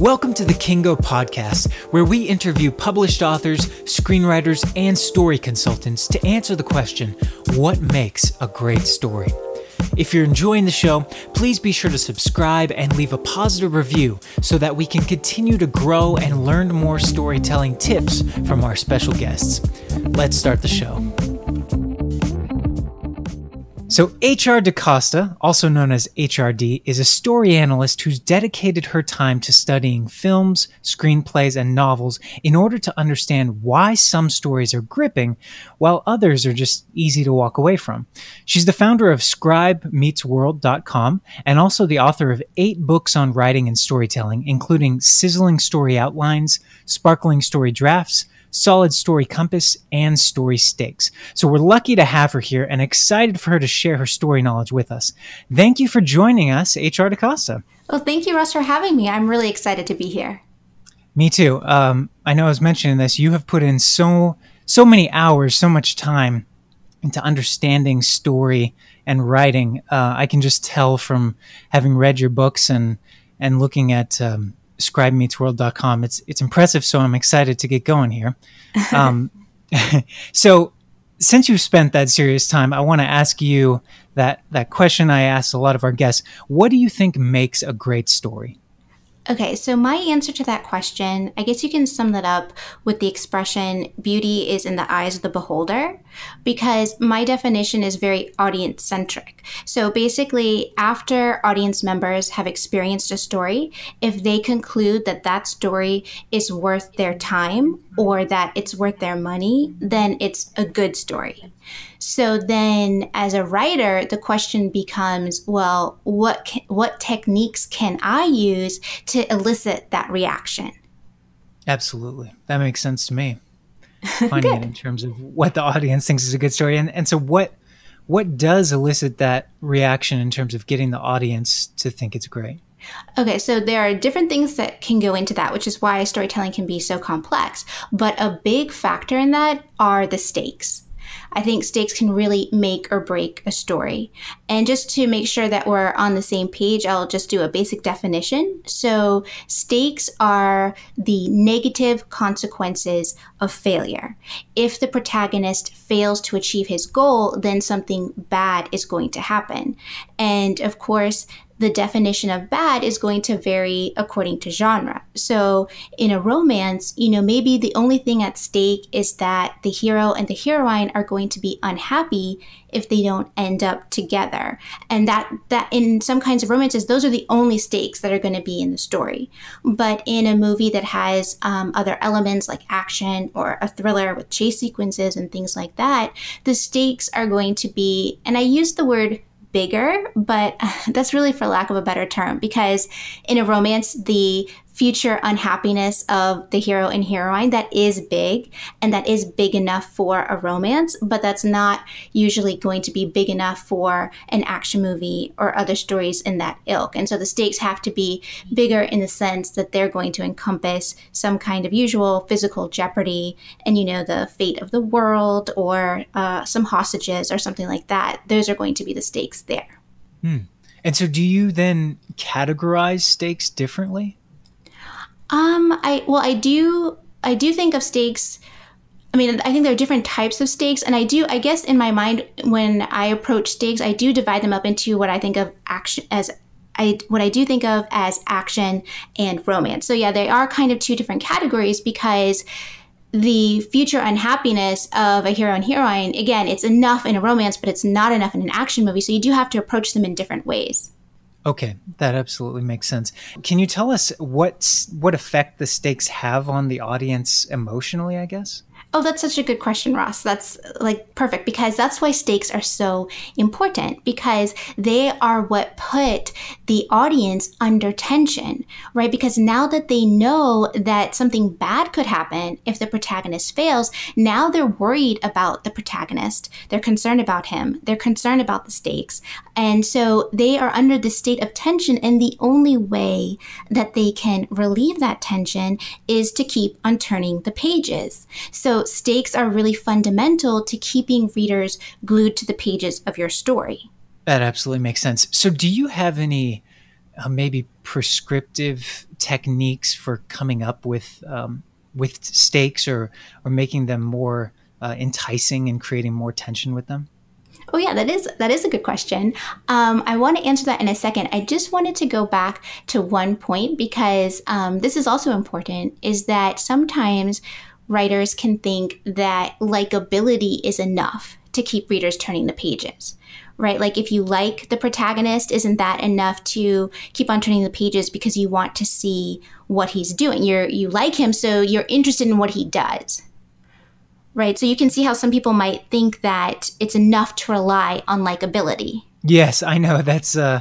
Welcome to the Kiingo Podcast, where we interview published authors, screenwriters, and story consultants to answer the question what makes a great story? If you're enjoying the show, please be sure to subscribe and leave a positive review so that we can continue to grow and learn more storytelling tips from our special guests. Let's start the show. So, H.R. D'Costa, also known as HRD, is a story analyst who's dedicated her time to studying films, screenplays, and novels in order to understand why some stories are gripping while others are just easy to walk away from. She's the founder of scribemeetsworld.com and also the author of eight books on writing and storytelling, including Sizzling Story Outlines, Sparkling Story Drafts, solid story compass, and story stakes. So we're lucky to have her here and excited for her to share her story knowledge with us. Thank you for joining us, HR D'Costa. Well, thank you, Russ, for having me. I'm really excited to be here. Me too. Um, I know I was mentioning this. You have put in so so many hours, so much time into understanding story and writing. Uh, I can just tell from having read your books and and looking at um, scribemeetsworld.com. It's it's impressive, so I'm excited to get going here. Um, so, since you've spent that serious time, I want to ask you that that question I asked a lot of our guests. What do you think makes a great story? Okay, so my answer to that question, I guess you can sum that up with the expression beauty is in the eyes of the beholder, because my definition is very audience centric. So basically, after audience members have experienced a story, if they conclude that that story is worth their time or that it's worth their money, then it's a good story. So then, as a writer, the question becomes, well, what can, what techniques can I use to elicit that reaction? Absolutely, that makes sense to me. Finding it in terms of what the audience thinks is a good story, and and so what what does elicit that reaction in terms of getting the audience to think it's great? Okay, so there are different things that can go into that, which is why storytelling can be so complex. But a big factor in that are the stakes. I think stakes can really make or break a story. And just to make sure that we're on the same page, I'll just do a basic definition. So, stakes are the negative consequences of failure. If the protagonist fails to achieve his goal, then something bad is going to happen. And of course, the definition of bad is going to vary according to genre. So, in a romance, you know, maybe the only thing at stake is that the hero and the heroine are going to be unhappy if they don't end up together. And that that in some kinds of romances, those are the only stakes that are going to be in the story. But in a movie that has um, other elements like action or a thriller with chase sequences and things like that, the stakes are going to be, and I use the word bigger, but that's really for lack of a better term because in a romance, the future unhappiness of the hero and heroine that is big and that is big enough for a romance, but that's not usually going to be big enough for an action movie or other stories in that ilk. And so the stakes have to be bigger in the sense that they're going to encompass some kind of usual physical jeopardy and, you know, the fate of the world or uh, some hostages or something like that. Those are going to be the stakes there. Hmm. And so, do you then categorize stakes differently? Um, I well, I do I do think of stakes. I mean, I think there are different types of stakes, and I do. I guess in my mind, when I approach stakes, I do divide them up into what I think of action as I what I do think of as action and romance. So yeah, they are kind of two different categories because the future unhappiness of a hero and heroine again it's enough in a romance but it's not enough in an action movie so you do have to approach them in different ways Okay, that absolutely makes sense. Can you tell us what what effect the stakes have on the audience emotionally, I guess? Oh, that's such a good question, Ross. That's like perfect because that's why stakes are so important because they are what put the audience under tension, right? Because now that they know that something bad could happen if the protagonist fails, now they're worried about the protagonist. They're concerned about him. They're concerned about the stakes. And so they are under the state of tension. And the only way that they can relieve that tension is to keep on turning the pages. So stakes are really fundamental to keeping readers glued to the pages of your story. That absolutely makes sense. So, do you have any uh, maybe prescriptive techniques for coming up with um, with stakes or or making them more uh, enticing and creating more tension with them? Oh yeah, that is that is a good question. Um, I want to answer that in a second. I just wanted to go back to one point because um, this is also important. Is that sometimes writers can think that likability is enough to keep readers turning the pages, right? Like if you like the protagonist, isn't that enough to keep on turning the pages because you want to see what he's doing? You're you like him, so you're interested in what he does right? So you can see how some people might think that it's enough to rely on likability. Yes, I know. That's uh,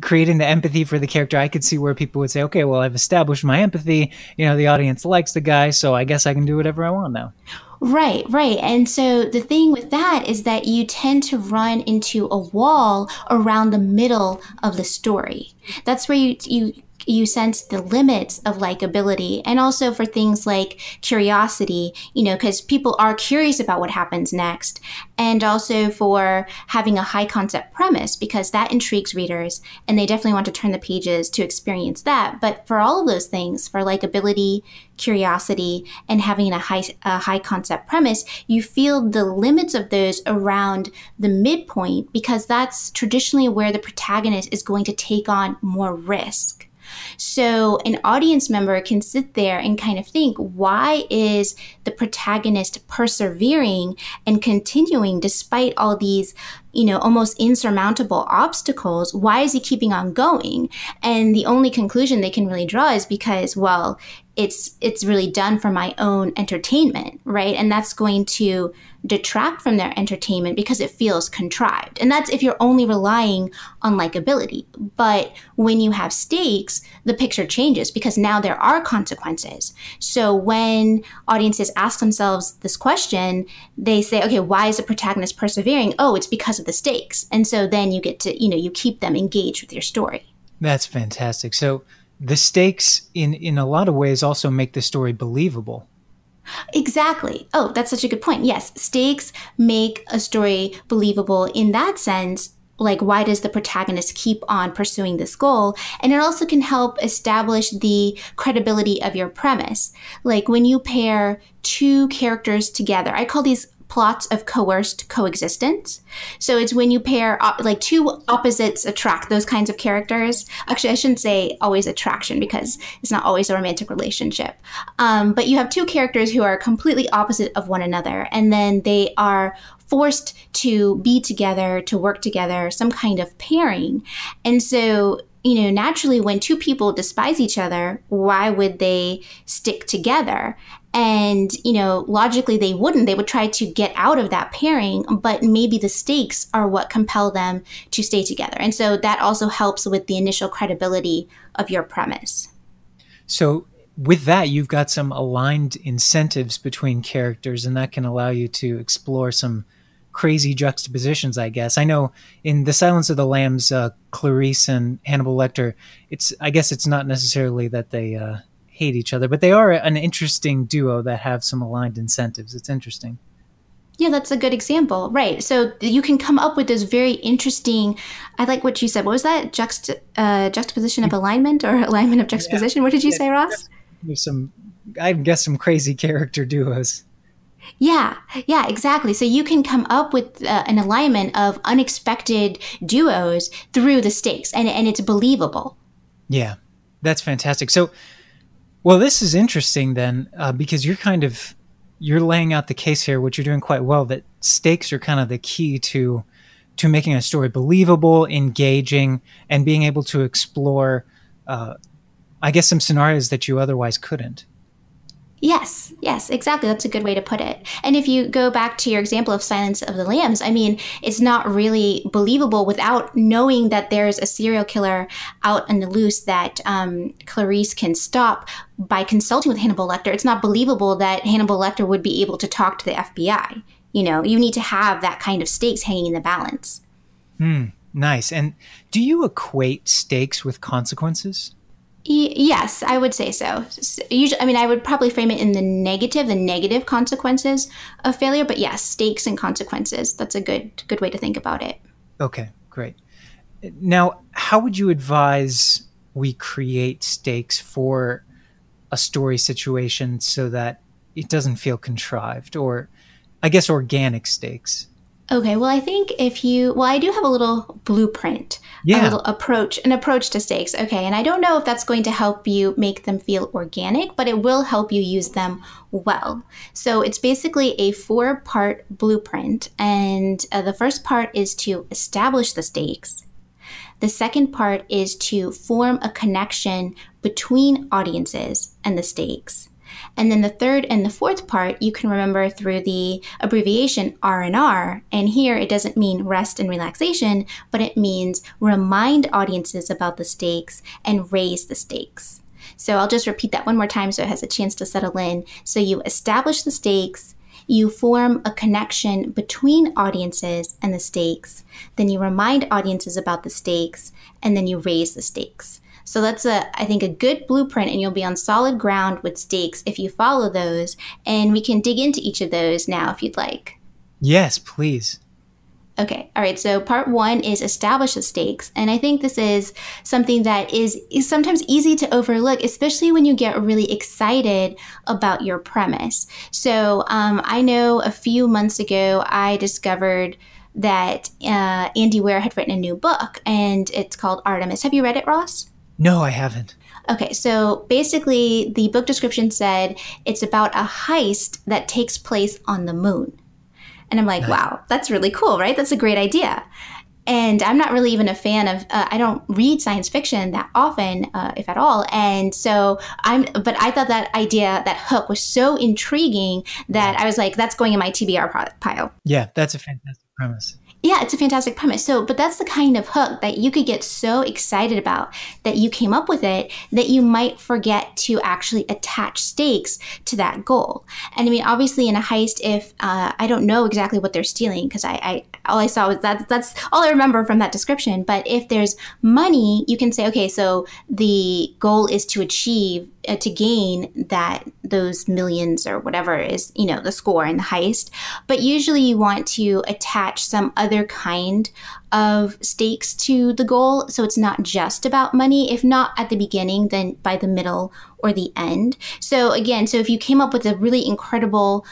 creating the empathy for the character. I could see where people would say, okay, well, I've established my empathy. You know, the audience likes the guy, so I guess I can do whatever I want now. Right, right. And so the thing with that is that you tend to run into a wall around the middle of the story. That's where you you you sense the limits of likability and also for things like curiosity, you know, because people are curious about what happens next. And also for having a high concept premise because that intrigues readers and they definitely want to turn the pages to experience that. But for all of those things, for likability, curiosity, and having a high, a high concept premise, you feel the limits of those around the midpoint because that's traditionally where the protagonist is going to take on more risk. So an audience member can sit there and kind of think, why is the protagonist persevering and continuing despite all these you know, almost insurmountable obstacles, why is he keeping on going? And the only conclusion they can really draw is because, well, it's it's really done for my own entertainment, right? And that's going to detract from their entertainment because it feels contrived. And that's if you're only relying on likability. But when you have stakes, the picture changes because now there are consequences. So when audiences ask themselves this question, they say, okay, why is the protagonist persevering? Oh, it's because of the stakes. And so then you get to, you know, you keep them engaged with your story. That's fantastic. So the stakes in in a lot of ways also make the story believable Exactly. Oh, that's such a good point. Yes, stakes make a story believable in that sense. Like, why does the protagonist keep on pursuing this goal? And it also can help establish the credibility of your premise. Like, when you pair two characters together, I call these plots of coerced coexistence. So it's when you pair op- like two opposites attract those kinds of characters. Actually, I shouldn't say always attraction because it's not always a romantic relationship. Um, but you have two characters who are completely opposite of one another, and then they are forced to be together, to work together, some kind of pairing. And so you know, naturally, when two people despise each other, why would they stick together? And, you know, logically they wouldn't. They would try to get out of that pairing, but maybe the stakes are what compel them to stay together. And so that also helps with the initial credibility of your premise. So, with that, you've got some aligned incentives between characters, and that can allow you to explore some crazy juxtapositions, I guess. I know in The Silence of the Lambs, uh, Clarice and Hannibal Lecter, it's I guess it's not necessarily that they uh, hate each other, but they are an interesting duo that have some aligned incentives. It's interesting. Yeah, that's a good example. Right. So you can come up with this very interesting. I like what you said. What was that? Juxt, uh, juxtaposition of alignment or alignment of juxtaposition? Yeah. What did you yeah. say, Ross? There's some, I guess, some crazy character duos. Yeah, yeah, exactly. So you can come up with uh, an alignment of unexpected duos through the stakes, and, and it's believable. Yeah, that's fantastic. So well, this is interesting then, uh, because you're kind of you're laying out the case here, which you're doing quite well. That stakes are kind of the key to to making a story believable, engaging, and being able to explore, uh, I guess, some scenarios that you otherwise couldn't. Yes, yes, exactly. That's a good way to put it. And if you go back to your example of Silence of the Lambs, I mean, it's not really believable without knowing that there's a serial killer out on the loose that um, Clarice can stop by consulting with Hannibal Lecter. It's not believable that Hannibal Lecter would be able to talk to the FBI. You know, you need to have that kind of stakes hanging in the balance. Hmm, nice. And do you equate stakes with consequences? Yes, I would say so. Usually, I mean, I would probably frame it in the negative, the negative consequences of failure. But yes, stakes and consequences. That's a good good way to think about it. Okay, great. Now, how would you advise we create stakes for a story situation so that it doesn't feel contrived or I guess organic stakes. Okay, well, I think if you, well, I do have a little blueprint, Yeah. a little approach, an approach to stakes. Okay, and I don't know if that's going to help you make them feel organic, but it will help you use them well. So it's basically a four part blueprint, and uh, the first part is to establish the stakes. The second part is to form a connection between audiences and the stakes. And then the third and the fourth part you can remember through the abbreviation R&R. And here it doesn't mean rest and relaxation, but it means remind audiences about the stakes and raise the stakes. So I'll just repeat that one more time so it has a chance to settle in. So you establish the stakes, you form a connection between audiences and the stakes, then you remind audiences about the stakes, and then you raise the stakes. So that's a, I think, a good blueprint, and you'll be on solid ground with stakes if you follow those. And we can dig into each of those now if you'd like. Yes, please. Okay, all right. So part one is establish the stakes, and I think this is something that is is sometimes easy to overlook, especially when you get really excited about your premise. So um, I know a few months ago I discovered that uh, Andy Weir had written a new book, and it's called Artemis. Have you read it, Ross? No, I haven't. Okay, so basically, the book description said it's about a heist that takes place on the moon. And I'm like, wow, that's really cool, right? That's a great idea. And I'm not really even a fan of, uh, I don't read science fiction that often, uh, if at all. And so I'm, but I thought that idea, that hook was so intriguing that I was like, that's going in my TBR pile. Yeah, that's a fantastic premise. Yeah, it's a fantastic premise. So, but that's the kind of hook that you could get so excited about that you came up with it that you might forget to actually attach stakes to that goal. And I mean, obviously, in a heist, if uh, I don't know exactly what they're stealing because I, I all I saw was that that's all I remember from that description. But if there's money, you can say, okay, so the goal is to achieve to gain that those millions or whatever is you know the score in the heist. But usually, you want to attach some other kind of stakes to the goal. So it's not just about money. If not at the beginning, then by the middle or the end. So again, so if you came up with a really incredible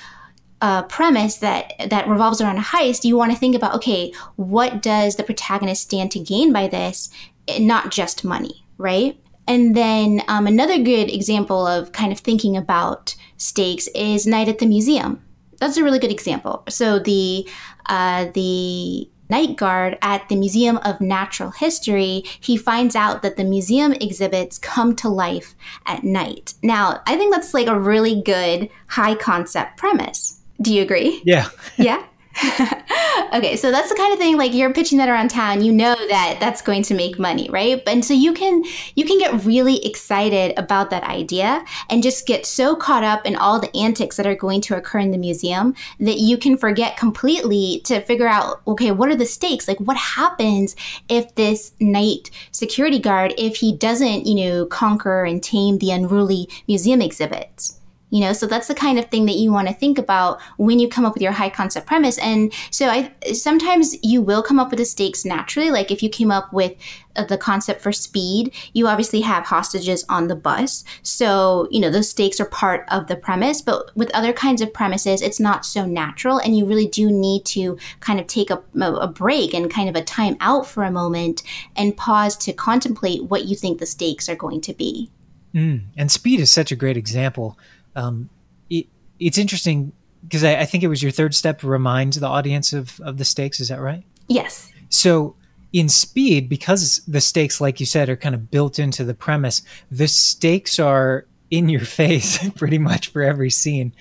uh, premise that that revolves around a heist, you want to think about okay, what does the protagonist stand to gain by this? Not just money, right? And then um, another good example of kind of thinking about stakes is Night at the Museum. That's a really good example. So the uh, the night guard at the Museum of Natural History, he finds out that the museum exhibits come to life at night. Now, I think that's like a really good high concept premise. Do you agree? Yeah. Yeah. okay, so that's the kind of thing like you're pitching that around town, you know that that's going to make money, right? And so you can you can get really excited about that idea and just get so caught up in all the antics that are going to occur in the museum that you can forget completely to figure out okay, what are the stakes? Like what happens if this night security guard if he doesn't, you know, conquer and tame the unruly museum exhibits? You know so that's the kind of thing that you want to think about when you come up with your high concept premise and so i sometimes you will come up with the stakes naturally like if you came up with uh, the concept for speed you obviously have hostages on the bus so you know those stakes are part of the premise but with other kinds of premises it's not so natural and you really do need to kind of take a, a break and kind of a time out for a moment and pause to contemplate what you think the stakes are going to be Mm. And speed is such a great example. Um, it, it's interesting because I, I think it was your third step remind the audience of, of the stakes. Is that right? yes So in speed, because the stakes, like you said, are kind of built into the premise, the stakes are in your face pretty much for every scene.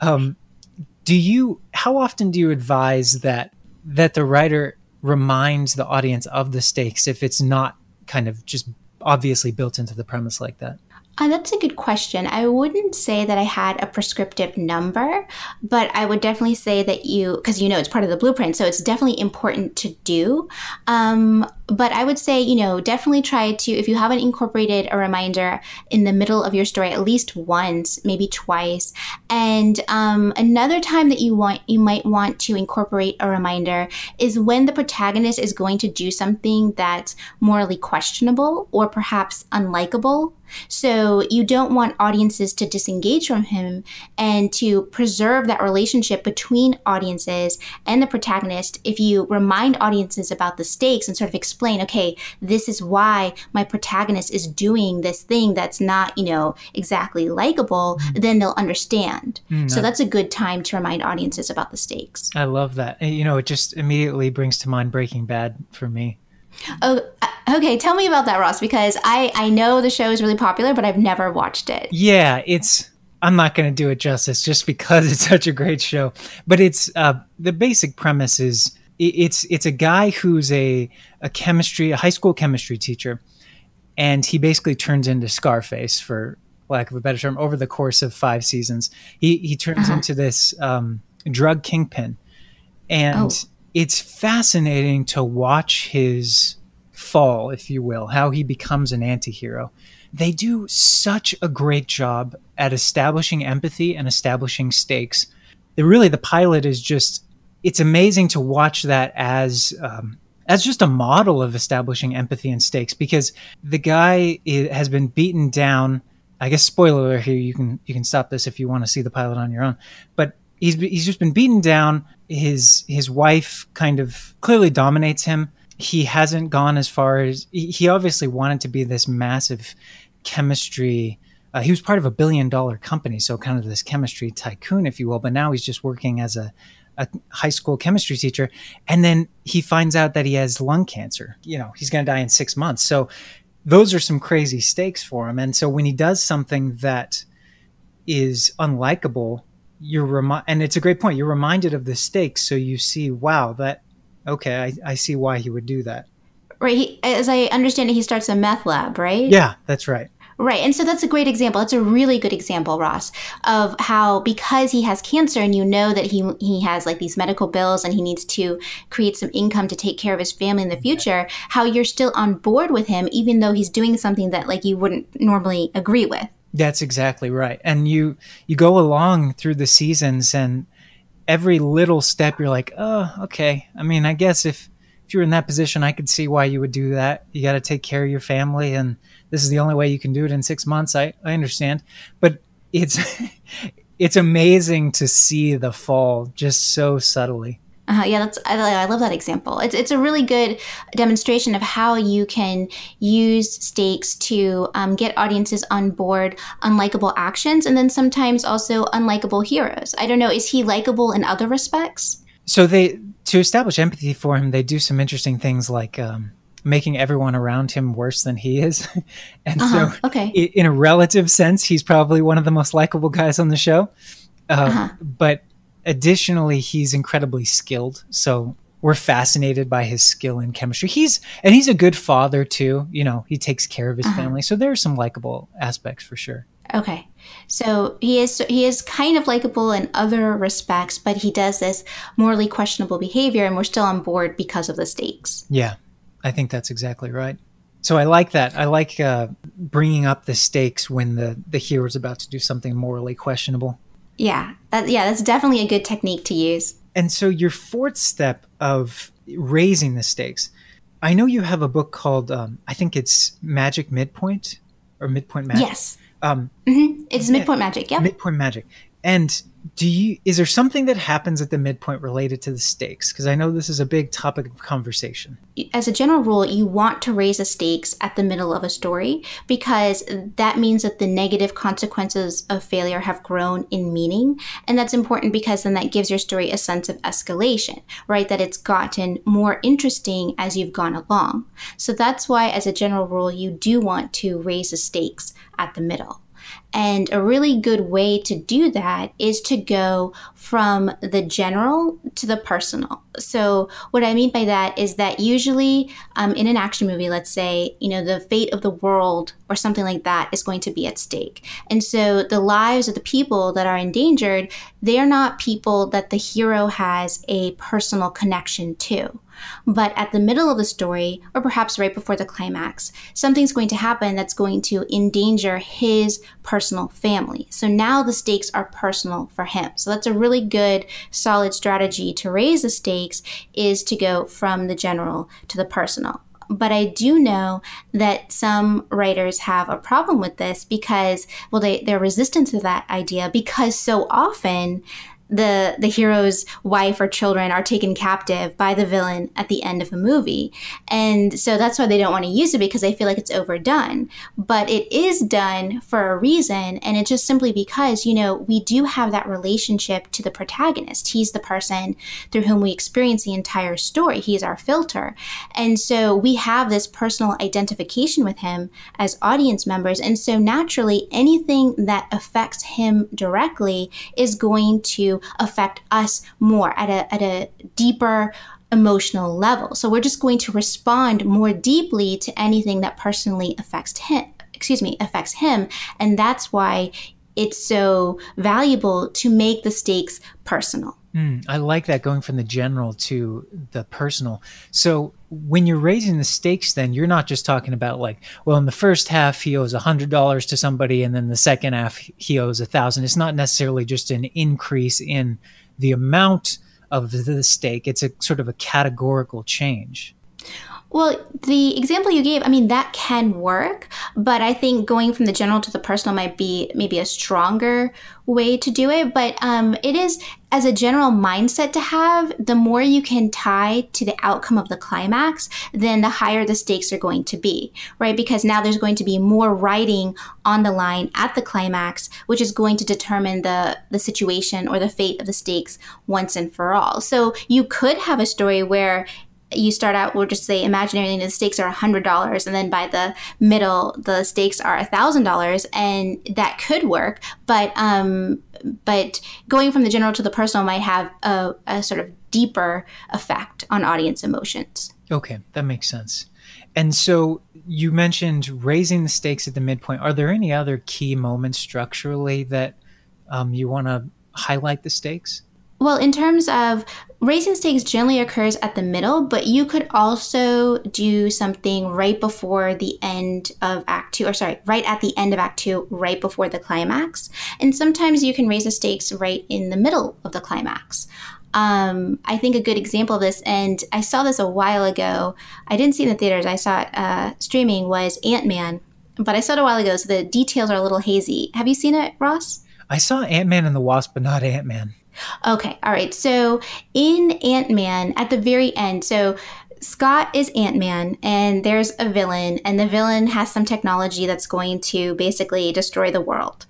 Um, do you? How often do you advise that that the writer reminds the audience of the stakes if it's not kind of just obviously built into the premise like that? Uh, that's a good question. I wouldn't say that I had a prescriptive number, but I would definitely say that you, because you know it's part of the blueprint, so it's definitely important to do. Um, but I would say, you know, definitely try to, if you haven't incorporated a reminder in the middle of your story at least once, maybe twice. And um, another time that you want, you might want to incorporate a reminder is when the protagonist is going to do something that's morally questionable or perhaps unlikable so you don't want audiences to disengage from him and to preserve that relationship between audiences and the protagonist. If you remind audiences about the stakes and sort of explain, okay, this is why my protagonist is doing this thing that's not, you know, exactly likable, mm. then they'll understand. Mm, so that's a good time to remind audiences about the stakes. I love that. You know, it just immediately brings to mind Breaking Bad for me. Oh, uh, okay. Tell me about that, Ross, because I I know the show is really popular, but I've never watched it. Yeah, it's. I'm not going to do it justice just because it's such a great show, but it's uh, the basic premise is it's it's a guy who's a a chemistry a high school chemistry teacher, and he basically turns into Scarface for lack of a better term over the course of five seasons. He he turns uh-huh. into this um, drug kingpin, and. Oh it's fascinating to watch his fall, if you will, how he becomes an antihero. They do such a great job at establishing empathy and establishing stakes. It really, the pilot is just, it's amazing to watch that as, um, as just a model of establishing empathy and stakes because the guy has been beaten down. I guess spoiler here, you can you can stop this if you want to see the pilot on your own. But he's he's just been beaten down. His his wife kind of clearly dominates him. He hasn't gone as far as he obviously wanted to be this massive chemistry. Uh, he was part of a billion dollar company, so kind of this chemistry tycoon, if you will. But now he's just working as a, a high school chemistry teacher, and then he finds out that he has lung cancer. You know, he's going to die in six months. So those are some crazy stakes for him. And so when he does something that is unlikable you're remi- and it's a great point. You're reminded of the stakes, so you see, wow, that okay, I, I see why he would do that. Right. He, as I understand it, he starts a meth lab, right? Yeah, that's right. Right. And so that's a great example. It's a really good example, Ross, of how because he has cancer and you know that he he has like these medical bills and he needs to create some income to take care of his family in the future, how you're still on board with him even though he's doing something that like you wouldn't normally agree with. That's exactly right. And you you go along through the seasons and every little step you're like, "Oh, okay. I mean, I guess if if you're in that position, I could see why you would do that. You got to take care of your family and this is the only way you can do it in 6 months. I I understand. But it's it's amazing to see the fall just so subtly. Uh, yeah, that's I, I, love that example. It's it's a really good demonstration of how you can use stakes to um, get audiences on board unlikable actions, and then sometimes also unlikable heroes. I don't know, is he likable in other respects? So they to establish empathy for him, they do some interesting things like. Um, making everyone around him worse than he is. and uh-huh. so, okay. in a relative sense, he's probably one of the most likable guys on the show. Uh, uh-huh. But additionally, he's incredibly skilled. So we're fascinated by his skill in chemistry. He's and he's a good father too. You know, he takes care of his uh-huh. family. So there are some likable aspects for sure. Okay. So he is he is kind of likable in other respects, but he does this morally questionable behavior and we're still on board because of the stakes. Yeah. I think that's exactly right. So I like that. I like uh, bringing up the stakes when the the hero is about to do something morally questionable. Yeah, that, yeah, that's definitely a good technique to use. And so your fourth step of raising the stakes, I know you have a book called um, I think it's Magic Midpoint or Midpoint Magic. Yes. Um, mm-hmm. It's Midpoint Magic. Yeah. Midpoint Magic. And do you is there something that happens at the midpoint related to the stakes? Because i know this is a big topic of conversation. As a general rule you want to raise the stakes at the middle of a story because that means that the negative consequences of failure have grown in meaning. And that's important because then that gives your story a sense of escalation right? That it's gotten more interesting as you've gone along. So that's why as a general rule you do want to raise the stakes at the middle and a really good way to do that is to go from the general to the personal. So, what I mean by that is that usually um, in an action movie, let's say, you know, the fate of the world or something like that is going to be at stake. And so, the lives of the people that are endangered, they're not people that the hero has a personal connection to But at the middle of the story, or perhaps right before the climax, something's going to happen that's going to endanger his personal family. So now the stakes are personal for him. So that's a really good, solid strategy to raise the stakes is to go from the general to the personal but I do know that some writers have a problem with this because, well, they, they're resistant to that idea because so often the the hero's wife or children are taken captive by the villain at the end of a movie. And so that's why they don't want to use it because they feel like it's overdone. But it is done for a reason and it's just simply because you know we do have that relationship to the protagonist. He's the person through whom we experience the entire story. He's our filter. And so we have this personal identification with him as audience members. And so naturally anything that affects him directly is going to affect us more at a, at a deeper emotional level. So we're just going to respond more deeply to anything that personally affects him, excuse me, affects him. And that's why it's so valuable to make the stakes personal. Mm, I like that going from the general to the personal. So when you're raising the stakes, then you're not just talking about like, well, in the first half he owes a hundred dollars to somebody, and then the second half he owes a thousand. It's not necessarily just an increase in the amount of the stake. It's a sort of a categorical change. Well, the example you gave, I mean, that can work, but I think going from the general to the personal might be maybe a stronger way to do it. But um, it is, as a general mindset to have, the more you can tie to the outcome of the climax, then the higher the stakes are going to be, right? Because now there's going to be more writing on the line at the climax, which is going to determine the, the situation or the fate of the stakes once and for all. So you could have a story where you start out we'll just say imaginary the stakes are $100 and then by the middle the stakes are $1000 and that could work but um but going from the general to the personal might have a, a sort of deeper effect on audience emotions. Okay that makes sense. And so you mentioned raising the stakes at the midpoint. Are there any other key moments structurally that um, you want to highlight the stakes? Well, in terms of raising stakes generally occurs at the middle, but you could also do something right before the end of Act Two, or sorry, right at the end of Act Two, right before the climax. And sometimes you can raise the stakes right in the middle of the climax. Um, I think a good example of this, and I saw this a while ago. I didn't see it in the theaters. I saw it uh, streaming. Was Ant Man, but I saw it a while ago, so the details are a little hazy. Have you seen it, Ross? I saw Ant Man and the Wasp, but not Ant Man. Okay, all right. So in Ant Man, at the very end, so Scott is Ant Man, and there's a villain, and the villain has some technology that's going to basically destroy the world.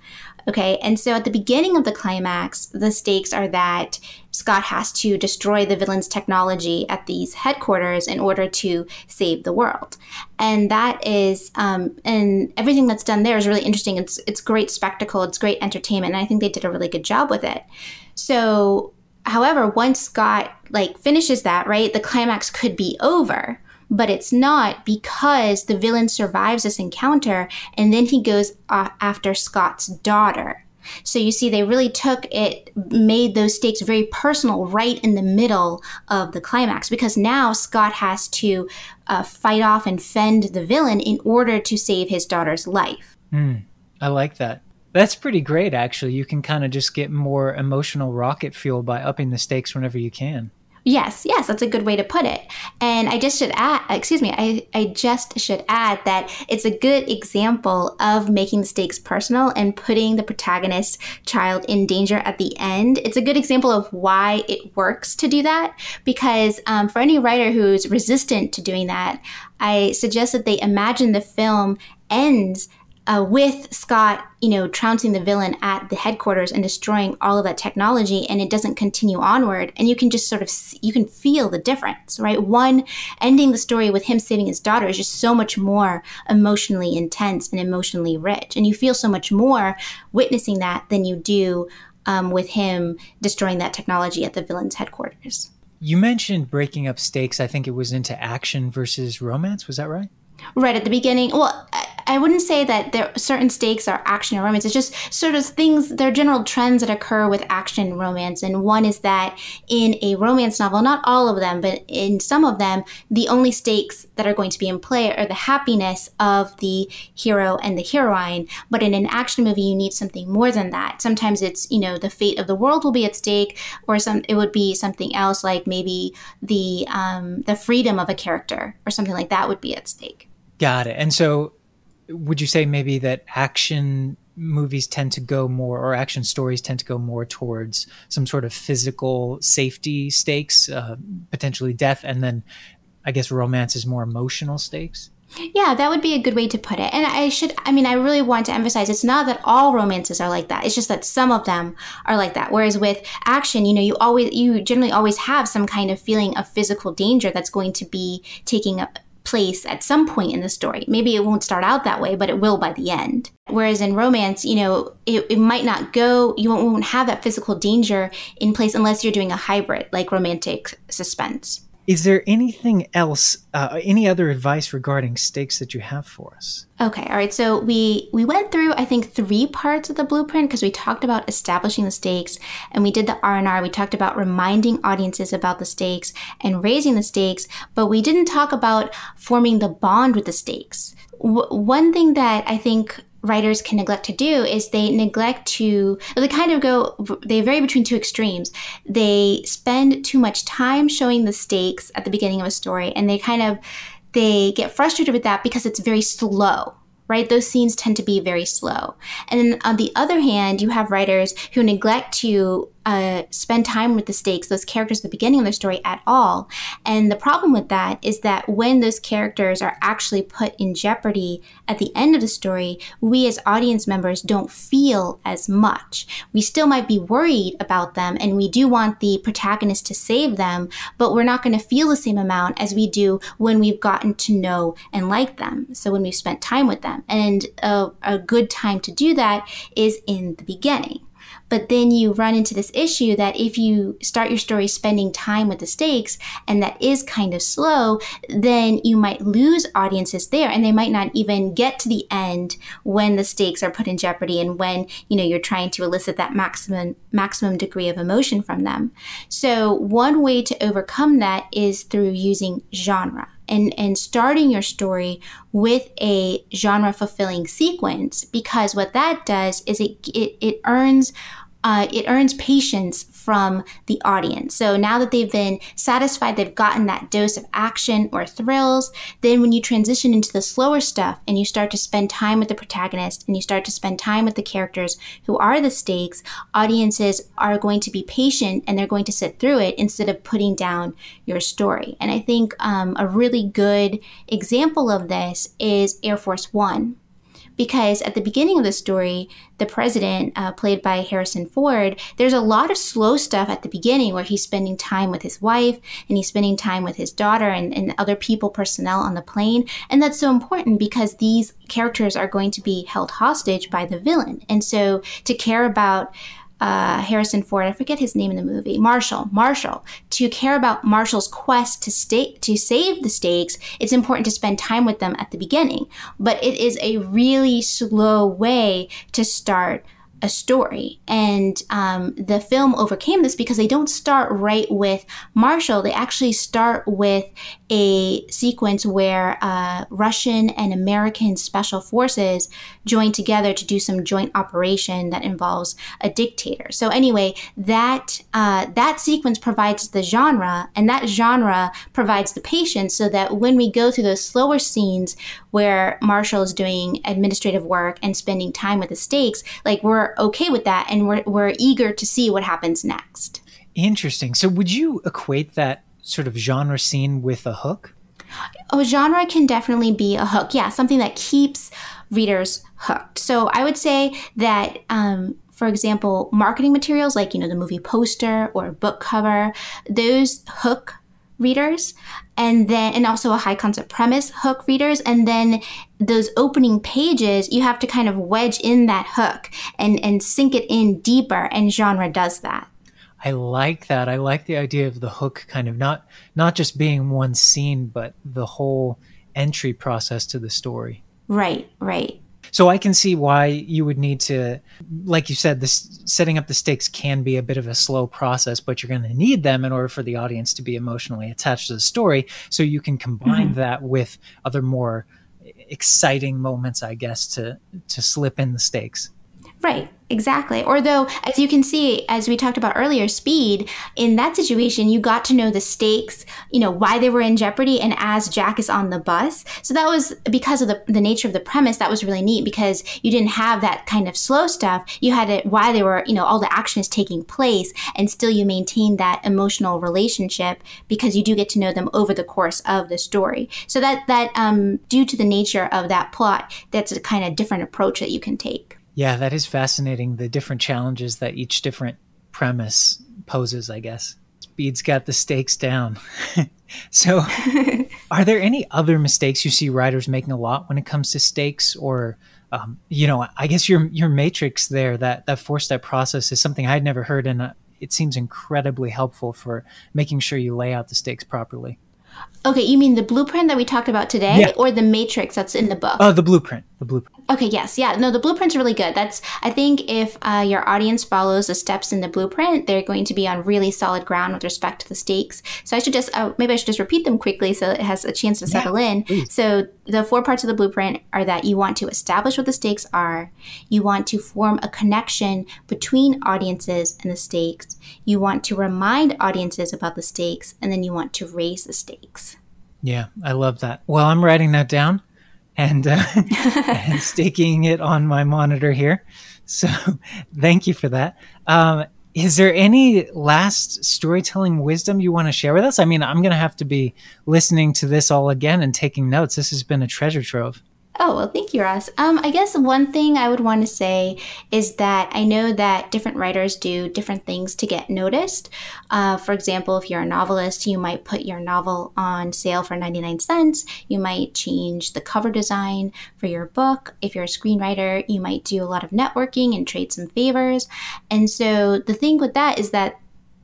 Okay, and so at the beginning of the climax, the stakes are that Scott has to destroy the villain's technology at these headquarters in order to save the world, and that is, um, and everything that's done there is really interesting. It's it's great spectacle, it's great entertainment, and I think they did a really good job with it. So, however, once Scott like finishes that, right, the climax could be over. But it's not because the villain survives this encounter and then he goes after Scott's daughter. So you see, they really took it, made those stakes very personal right in the middle of the climax because now Scott has to uh, fight off and fend the villain in order to save his daughter's life. Mm, I like that. That's pretty great, actually. You can kind of just get more emotional rocket fuel by upping the stakes whenever you can. Yes, yes, that's a good way to put it. And I just should add, excuse me, I, I just should add that it's a good example of making the stakes personal and putting the protagonist child in danger at the end. It's a good example of why it works to do that because um, for any writer who's resistant to doing that, I suggest that they imagine the film ends uh, with Scott, you know, trouncing the villain at the headquarters and destroying all of that technology, and it doesn't continue onward. And you can just sort of you can feel the difference, right? One ending the story with him saving his daughter is just so much more emotionally intense and emotionally rich, and you feel so much more witnessing that than you do um, with him destroying that technology at the villain's headquarters. You mentioned breaking up stakes. I think it was into action versus romance. Was that right? Right at the beginning. Well, I wouldn't say that there certain stakes are action or romance. It's just sort of things. There are general trends that occur with action and romance, and one is that in a romance novel, not all of them, but in some of them, the only stakes that are going to be in play are the happiness of the hero and the heroine. But in an action movie, you need something more than that. Sometimes it's you know the fate of the world will be at stake, or some it would be something else like maybe the um, the freedom of a character or something like that would be at stake. Got it. And so would you say maybe that action movies tend to go more or action stories tend to go more towards some sort of physical safety stakes uh, potentially death and then i guess romance is more emotional stakes yeah, that would be a good way to put it. And I should, I mean, I really want to emphasize it's not that all romances are like that. It's just that some of them are like that. Whereas with action, you know, you always, you generally always have some kind of feeling of physical danger that's going to be taking up place at some point in the story. Maybe it won't start out that way, but it will by the end. Whereas in romance, you know, it, it might not go, you won't, won't have that physical danger in place unless you're doing a hybrid, like romantic suspense. Is there anything else, uh, any other advice regarding stakes that you have for us? Okay, all right. So we we went through I think three parts of the blueprint because we talked about establishing the stakes and we did the R and R. We talked about reminding audiences about the stakes and raising the stakes, but we didn't talk about forming the bond with the stakes. W- one thing that I think writers can neglect to do is they neglect to they kind of go they vary between two extremes they spend too much time showing the stakes at the beginning of a story and they kind of they get frustrated with that because it's very slow right? Those scenes tend to be very slow. And on the other hand, you have writers who neglect to uh, spend time with the stakes, those characters at the beginning of the story at all. And the problem with that is that when those characters are actually put in jeopardy at the end of the story, we as audience members don't feel as much. We still might be worried about them and we do want the protagonist to save them, but we're not going to feel the same amount as we do when we've gotten to know and like them. So when we've spent time with them. And a, a good time to do that is in the beginning. But then you run into this issue that if you start your story spending time with the stakes and that is kind of slow, then you might lose audiences there and they might not even get to the end when the stakes are put in jeopardy and when, you know, you're trying to elicit that maximum maximum degree of emotion from them. So one way to overcome that is through using genre and, and starting your story with a genre fulfilling sequence because what that does is it, it, it earns uh, it earns patience from the audience. So now that they've been satisfied, they've gotten that dose of action or thrills, then when you transition into the slower stuff and you start to spend time with the protagonist and you start to spend time with the characters who are the stakes, audiences are going to be patient and they're going to sit through it instead of putting down your story. And I think um, a really good example of this is Air Force One because at the beginning of the story, the president, uh, played by Harrison Ford, there's a lot of slow stuff at the beginning where he's spending time with his wife and he's spending time with his daughter and, and other people, personnel on the plane. And that's so important because these characters are going to be held hostage by the villain. And so to care about uh, Harrison Ford, I forget his name in the movie, Marshall, Marshall, to care about Marshall's quest to stay, to save the stakes, it's important to spend time with them at the beginning. But it is a really slow way to start a story. And um, the film overcame this because they don't start right with Marshall. They actually start with a sequence where uh, Russian and American special forces join together to do some joint operation that involves a dictator. So anyway, that uh, that sequence provides the genre, and that genre provides the patience, so that when we go through those slower scenes where Marshall is doing administrative work and spending time with the stakes, like we're okay with that, and we're we're eager to see what happens next. Interesting. So would you equate that sort of genre scene with a hook? A genre can definitely be a hook. Yeah, something that keeps readers hooked. So I would say that, um, for example, marketing materials like, you know, the movie poster or book cover, those hook readers and then and also a high concept premise hook readers and then those opening pages you have to kind of wedge in that hook and and sink it in deeper and genre does that I like that. I like the idea of the hook kind of not not just being one scene, but the whole entry process to the story. Right, right. So I can see why you would need to, like you said, this setting up the stakes can be a bit of a slow process, but you're going to need them in order for the audience to be emotionally attached to the story. So you can combine mm-hmm. that with other more exciting moments, I guess, to to slip in the stakes. Right. Exactly. Or though, as you can see, as we talked about earlier, speed, in that situation, you got to know the stakes, you know, why they were in jeopardy. And as Jack is on the bus. So that was because of the, the nature of the premise, that was really neat because you didn't have that kind of slow stuff. You had it why they were, you know, all the action is taking place and still you maintain that emotional relationship because you do get to know them over the course of the story. So that, that, um, due to the nature of that plot, that's a kind of different approach that you can take. Yeah, that is fascinating. The different challenges that each different premise poses, I guess. Speed's got the stakes down. so, are there any other mistakes you see writers making a lot when it comes to stakes or um, you know, I guess your your matrix there, that that four step process is something I'd never heard, and uh, it seems incredibly helpful for making sure you lay out the stakes properly. Okay, you mean the blueprint that we talked about today, yeah. or the matrix that's in the book? Oh, the blueprint. The blueprint. Okay, yes, yeah. No, the blueprint's really good. That's I think if uh, your audience follows the steps in the blueprint, they're going to be on really solid ground with respect to the stakes. So I should just uh, maybe I should just repeat them quickly so it has a chance to settle yeah, in. Please. So the four parts of the blueprint are that you want to establish what the stakes are, you want to form a connection between audiences and the stakes, you want to remind audiences about the stakes, and then you want to raise the stakes. Yeah, I love that. Well, I'm writing that down and, uh, and staking it on my monitor here. So thank you for that. Um, is there any last storytelling wisdom you want to share with us? I mean, I'm going to have to be listening to this all again and taking notes. This has been a treasure trove. Oh, well, thank you, Ross. Um, I guess one thing I would want to say is that I know that different writers do different things to get noticed. Uh, for example, if you're a novelist, you might put your novel on sale for 99 cents. You might change the cover design for your book. If you're a screenwriter, you might do a lot of networking and trade some favors. And so the thing with that is that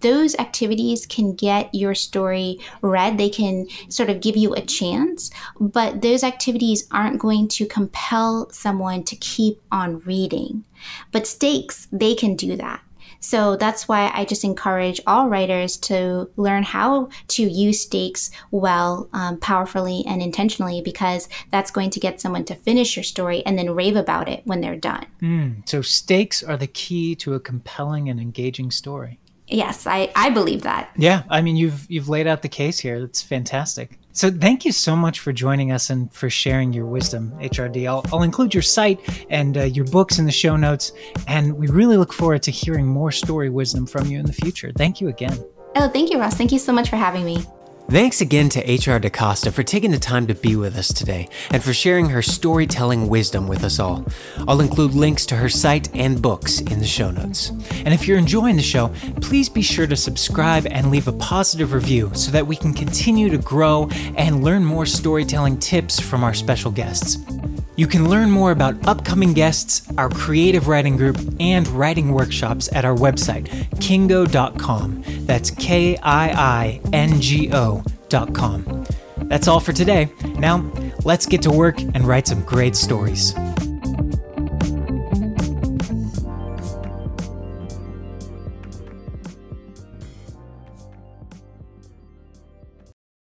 those activities can get your story read. They can sort of give you a chance, but those activities aren't going to compel someone to keep on reading. But stakes, they can do that. So that's why I just encourage all writers to learn how to use stakes well, um, powerfully, and intentionally, because that's going to get someone to finish your story and then rave about it when they're done. Mm, so stakes are the key to a compelling and engaging story. Yes, I, I believe that. Yeah, I mean you've you've laid out the case here. It's fantastic. So thank you so much for joining us and for sharing your wisdom, HRD. I'll, I'll include your site and uh, your books in the show notes, and we really look forward to hearing more story wisdom from you in the future. Thank you again. Oh, thank you, Ross. Thank you so much for having me. Thanks again to HR D'Costa for taking the time to be with us today and for sharing her storytelling wisdom with us all. I'll include links to her site and books in the show notes. And if you're enjoying the show, please be sure to subscribe and leave a positive review so that we can continue to grow and learn more storytelling tips from our special guests. You can learn more about upcoming guests, our creative writing group, and writing workshops at our website, kiingo.com. That's K I I N G O.com. That's all for today. Now, let's get to work and write some great stories.